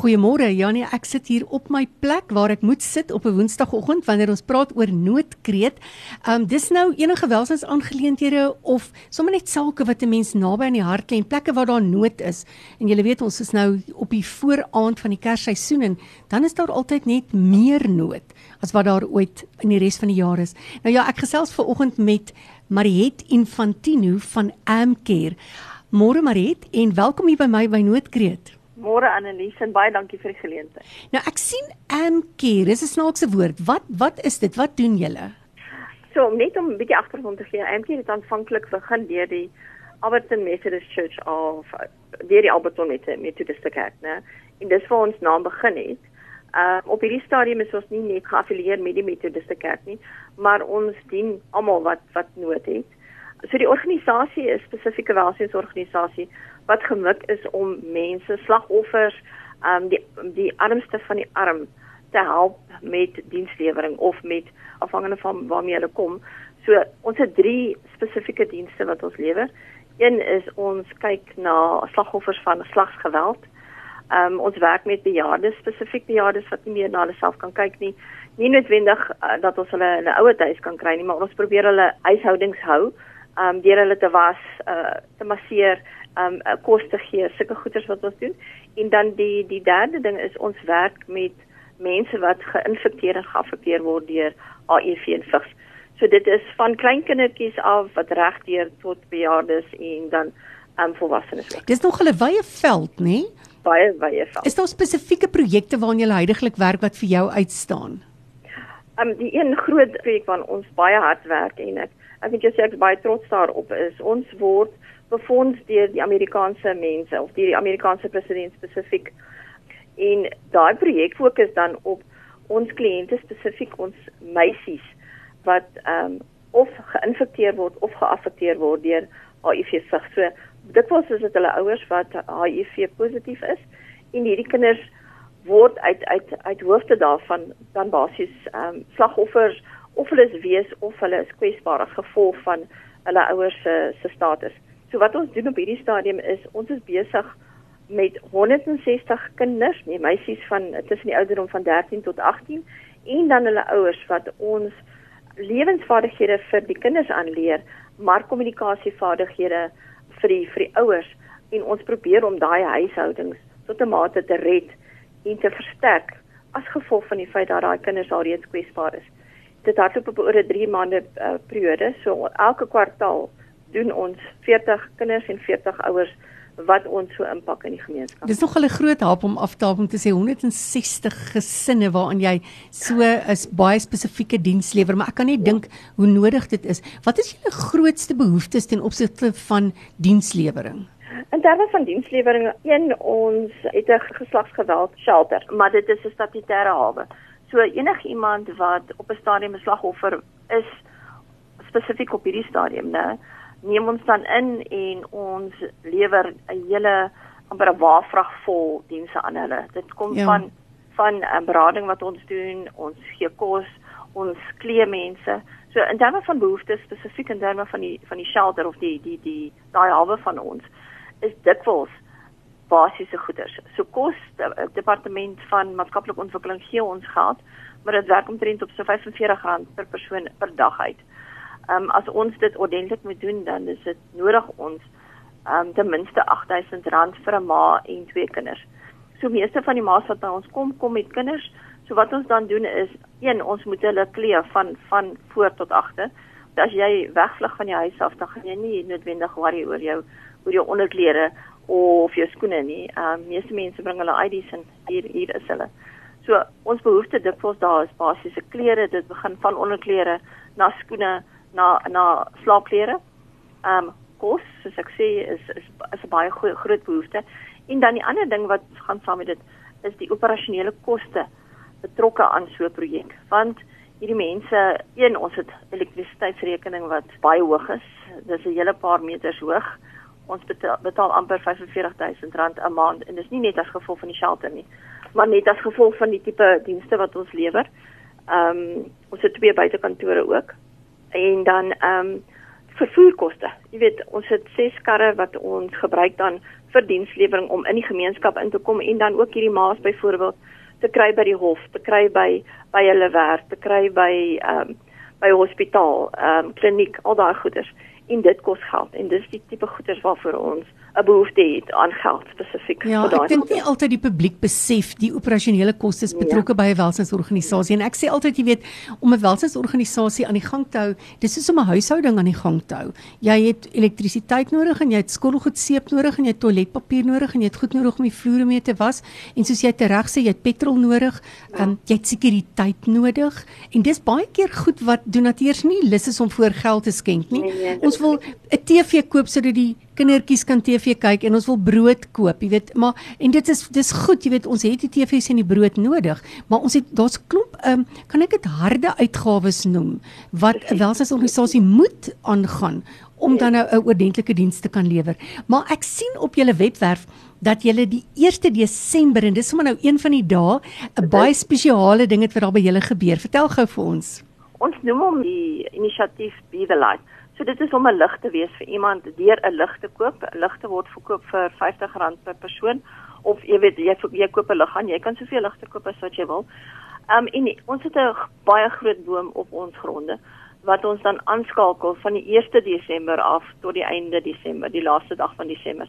Goeiemôre Janie, ek sit hier op my plek waar ek moet sit op 'n Woensdagoggend wanneer ons praat oor noodkreet. Um dis nou enige welsinsaangeleenthede of sommer net sake wat 'n mens naby aan die hart lê en plekke waar daar nood is. En jy weet ons is nou op die vooraand van die Kersseisoen en dan is daar altyd net meer nood as wat daar ooit in die res van die jaar is. Nou ja, ek gesels ver oggend met Mariet Infantino van Amcare. Môre Mariet en welkom hier by my by Noodkreet. Môre Annelies en baie dankie vir die geleentheid. Nou ek sien Amcare, dis 'n snaakse woord. Wat wat is dit? Wat doen julle? So net om 'n bietjie agtergrond te gee, Amcare het aanvanklik begin deur die Alberton Methodist Church of deur die Alberton Methodist Kerk, né? En dis waar ons naam begin het. Uh op hierdie stadium is ons nie net geaffilieer met die Methodist Kerk nie, maar ons dien almal wat wat nood het. So die organisasie is spesifieke welsinsorganisasie wat gemik is om mense slagoffers, um die die armste van die arm te help met dienslewering of met afhangende van waarmee hulle kom. So ons het drie spesifieke dienste wat ons lewer. Een is ons kyk na slagoffers van slagsgeweld. Um ons werk met bejaardes, spesifiek bejaardes wat nie meer na hulle self kan kyk nie. Nie noodwendig uh, dat ons hulle in 'n ouer huis kan kry nie, maar ons probeer hulle huishoudings hou um deur hulle te was, uh te masseer, um uh, kos te gee, sulke goeders wat ons doen. En dan die die derde ding is ons werk met mense wat geïnfekteer en geaffekteer word deur HIV en vigs. So dit is van kleinkindertjies af wat regdeur tot bejaardes en dan um volwassenes. Dis nog 'n wye veld, nê? Nee? Baie wye veld. Is daar spesifieke projekte waaraan jy heidaglik werk wat vir jou uitstaan? Um die een groot projek waaraan ons baie hard werk en ek ek moet jou sê ek is baie trots daarop is ons word befonds deur die Amerikaanse mense of deur die Amerikaanse president spesifiek en daai projek fokus dan op ons kliënte spesifiek ons meisies wat ehm um, of geïnfekteer word of geaffekteer word deur HIV sig. So dit was is dit hulle ouers wat HIV positief is en hierdie kinders word uit uit uit hoofde daarvan dan basies ehm um, slagoffers of hulle is wees of hulle is kwesbaar as gevolg van hulle ouers se se status. So wat ons doen op hierdie stadium is ons is besig met 160 kinders, nee meisies van tussen die ouderdom van 13 tot 18 en dan hulle ouers wat ons lewensvaardighede vir die kinders aanleer, maar kommunikasievaardighede vir die vir die ouers en ons probeer om daai huishoudings tot 'n mate te red en te versterk as gevolg van die feit dat daai kinders alreeds kwesbaar is dit hardloop op oor 'n 3 maande uh, periode. So elke kwartaal doen ons 40 kinders en 40 ouers wat ons so impak in die gemeenskap. Dis nog 'n groot help om af te sê 160 gesinne waaraan jy so 'n baie spesifieke diens lewer, maar ek kan net dink hoe nodig dit is. Wat is julle grootste behoeftes ten opsigte van dienslewering? In terme van dienslewering, een ons het 'n geslagsgeweld shelter, maar dit is 'n statutêre hawe. So enigiemand wat op 'n stadium 'n slagoffer is spesifiek op hierdie stadium, né, neem ons dan in en ons lewer 'n hele amper 'n waarvrag vol dienste aan hulle. Dit kom ja. van van 'n berading wat ons doen, ons gee kos, ons klee mense. So in terme van behoeftes spesifiek in terme van die van die shelter of die die die daai hawe van ons is dikwels basiese goederes. So kos die departement van maatskaplike ontwikkeling gee ons geld, maar dit werk omtrent op so R45 per persoon per dag uit. Ehm um, as ons dit ordentlik moet doen, dan is dit nodig ons ehm um, ten minste R8000 vir 'n ma en twee kinders. So meeste van die ma's wat by ons kom, kom met kinders. So wat ons dan doen is, een, ons moet hulle klee van van voor tot agter. As jy wegvlug van die huis af, dan gaan jy nie noodwendig worry oor jou oor jou onderklere of jou skoene nie. Ehm um, meeste mense bring hulle ID's en hier hier is hulle. So ons behoefte dikwels daar is basiese klere, dit begin van onderklere na skoene, na na slaapklere. Ehm um, kos, soos ek sê, is is is 'n baie goeie groot behoefte. En dan die ander ding wat gaan saam met dit is die operasionele koste betrokke aan so 'n projek. Want hierdie mense, een ons het elektrisiteitsrekening wat baie hoog is. Dis 'n hele paar meters hoog ons betaal, betaal amper R45000 'n maand en dis nie net as gevolg van die shelter nie, maar net as gevolg van die tipe dienste wat ons lewer. Ehm um, ons het twee buitekantore ook. En dan ehm um, vervoerkoste. Jy weet, ons het 6 karre wat ons gebruik dan vir dienslewering om in die gemeenskap in te kom en dan ook hierdie maas byvoorbeeld te kry by die hof, te kry by by hulle werk, te kry by ehm um, by hospitaal, ehm um, kliniek, al daai goeders. En dit kos geld en dis die tipe goeders waarvoor ons 'n behoefte het aan geld spesifiek ja, vir daai. Ja, ek dink nie altyd die publiek besef die operasionele kostes betrokke ja. by 'n welstandsorganisasie en ek sê altyd jy weet om 'n welstandsorganisasie aan die gang te hou, dis soos om 'n huishouding aan die gang te hou. Jy het elektrisiteit nodig en jy het skottelgoed seep nodig en jy het toiletpapier nodig en jy het goed nodig om die vloere mee te was en soos jy tereg sê jy het petrol nodig, ja. um, jy het sekuriteit nodig en dis baie keer goed wat donateurs nie lus is om voor geld te skenk nie. Nee, nee, ons wil 'n TV koop sodat die kindertjies kan TV kyk en ons wil brood koop, jy weet, maar en dit is dis goed, jy weet, ons het die TV's en die brood nodig, maar ons het daar's klomp ehm um, kan ek dit harde uitgawes noem wat 'n welstandsorganisasie moet aangaan om dan nou 'n oordentlike diens te kan lewer. Maar ek sien op julle webwerf dat julle die 1 Desember en dis sommer nou een van die dae 'n baie spesiale ding het wat daar by julle gebeur. Vertel gou vir ons. Ons noem hom die inisiatief Be the Light. So dit is om 'n lig te wees vir iemand deur 'n lig te koop. 'n Lig te word verkoop vir R50 per persoon of jy weet jy, jy koop 'n lig aan, jy kan soveel ligte koop as wat jy wil. Um en ons het 'n baie groot boom op ons gronde wat ons dan aanskakel van die 1 Desember af tot die einde Desember, die laaste dag van Desember.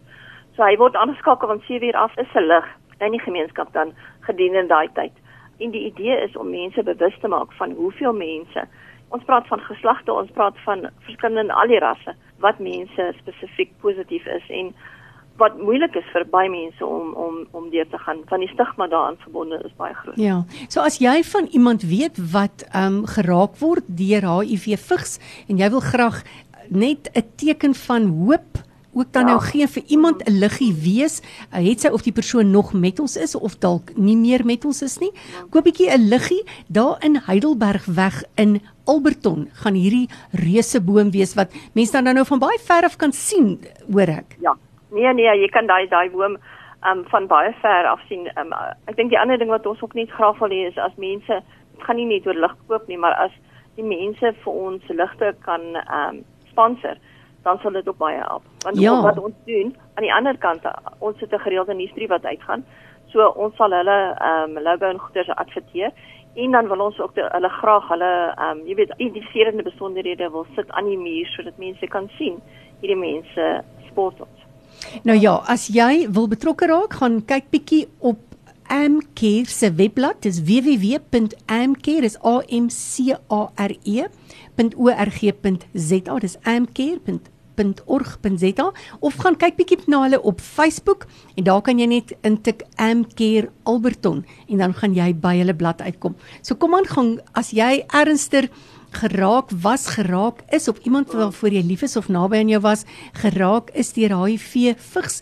So hy word aangeskakel van 7 uur af is 'n lig in die gemeenskap dan gedurende daai tyd. En die idee is om mense bewus te maak van hoeveel mense ons praat van geslagte, ons praat van verskillende al die rasse wat mense spesifiek positief is en wat moeilik is vir baie mense om om om deur te gaan van die stigma daaraan verbonde is baie groot. Ja. So as jy van iemand weet wat ehm um, geraak word deur HIV vigs en jy wil graag net 'n teken van hoop ook dan nou ja. nou gee vir iemand 'n liggie wees, uh, het sy of die persoon nog met ons is of dalk nie meer met ons is nie. Koop bietjie 'n liggie daar in Heidelberg weg in Alberton gaan hierdie reuse boom wees wat mense dan nou van baie ver af kan sien, hoor ek. Ja. Nee nee, jy kan daai daai boom um van baie ver af sien. Um ek dink die ander ding wat ons ook net graag wil hê is as mense gaan nie net oor lig koop nie, maar as die mense vir ons ligte kan um sponsor dan sal dit ook baie help. Want ja. wat ons doen aan die ander kant, ons het 'n gereelde nuusbrief wat uitgaan. So ons sal hulle ehm um, logo en goeders adverteer en dan wil ons ook de, hulle graag hulle ehm um, jy weet identifiserende besonderhede wil sit aan die muur sodat mense kan sien hierdie mense sport ons. Nou ja, as jy wil betrokke raak, gaan kyk bietjie op Amcare se webblad, dis www.amcare is a m c a r e.org.za, dis amcare.org amcare.org.za of gaan kyk bietjie na hulle op Facebook en daar kan jy net intik Amcare Alberton en dan gaan jy by hulle blad uitkom. So kom aan gaan as jy ernstiger geraak was geraak is of iemand wat voor jy lief is of naby aan jou was geraak is deur HIV vigs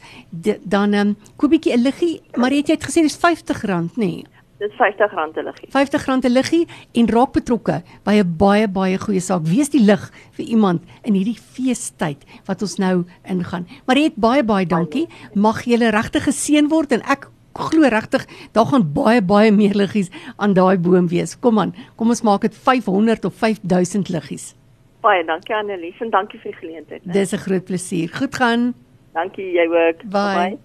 dan um, koop bietjie 'n liggie maar het jy het gesê dis R50 nê nee. Dis R50 'n liggie. R50 'n liggie en raak betrokke by 'n baie baie goeie saak. Wees die lig vir iemand in hierdie feestyd wat ons nou ingaan. Maar jy het baie baie dankie. Mag jy regtig geseën word en ek glo regtig daar gaan baie baie meer liggies aan daai boom wees. Kom aan, kom ons maak dit 500 of 5000 liggies. Baie dankie Annelies en dankie vir die geleentheid. Dis 'n groot plesier. Goed gaan. Dankie jy ook. Bye. Bye.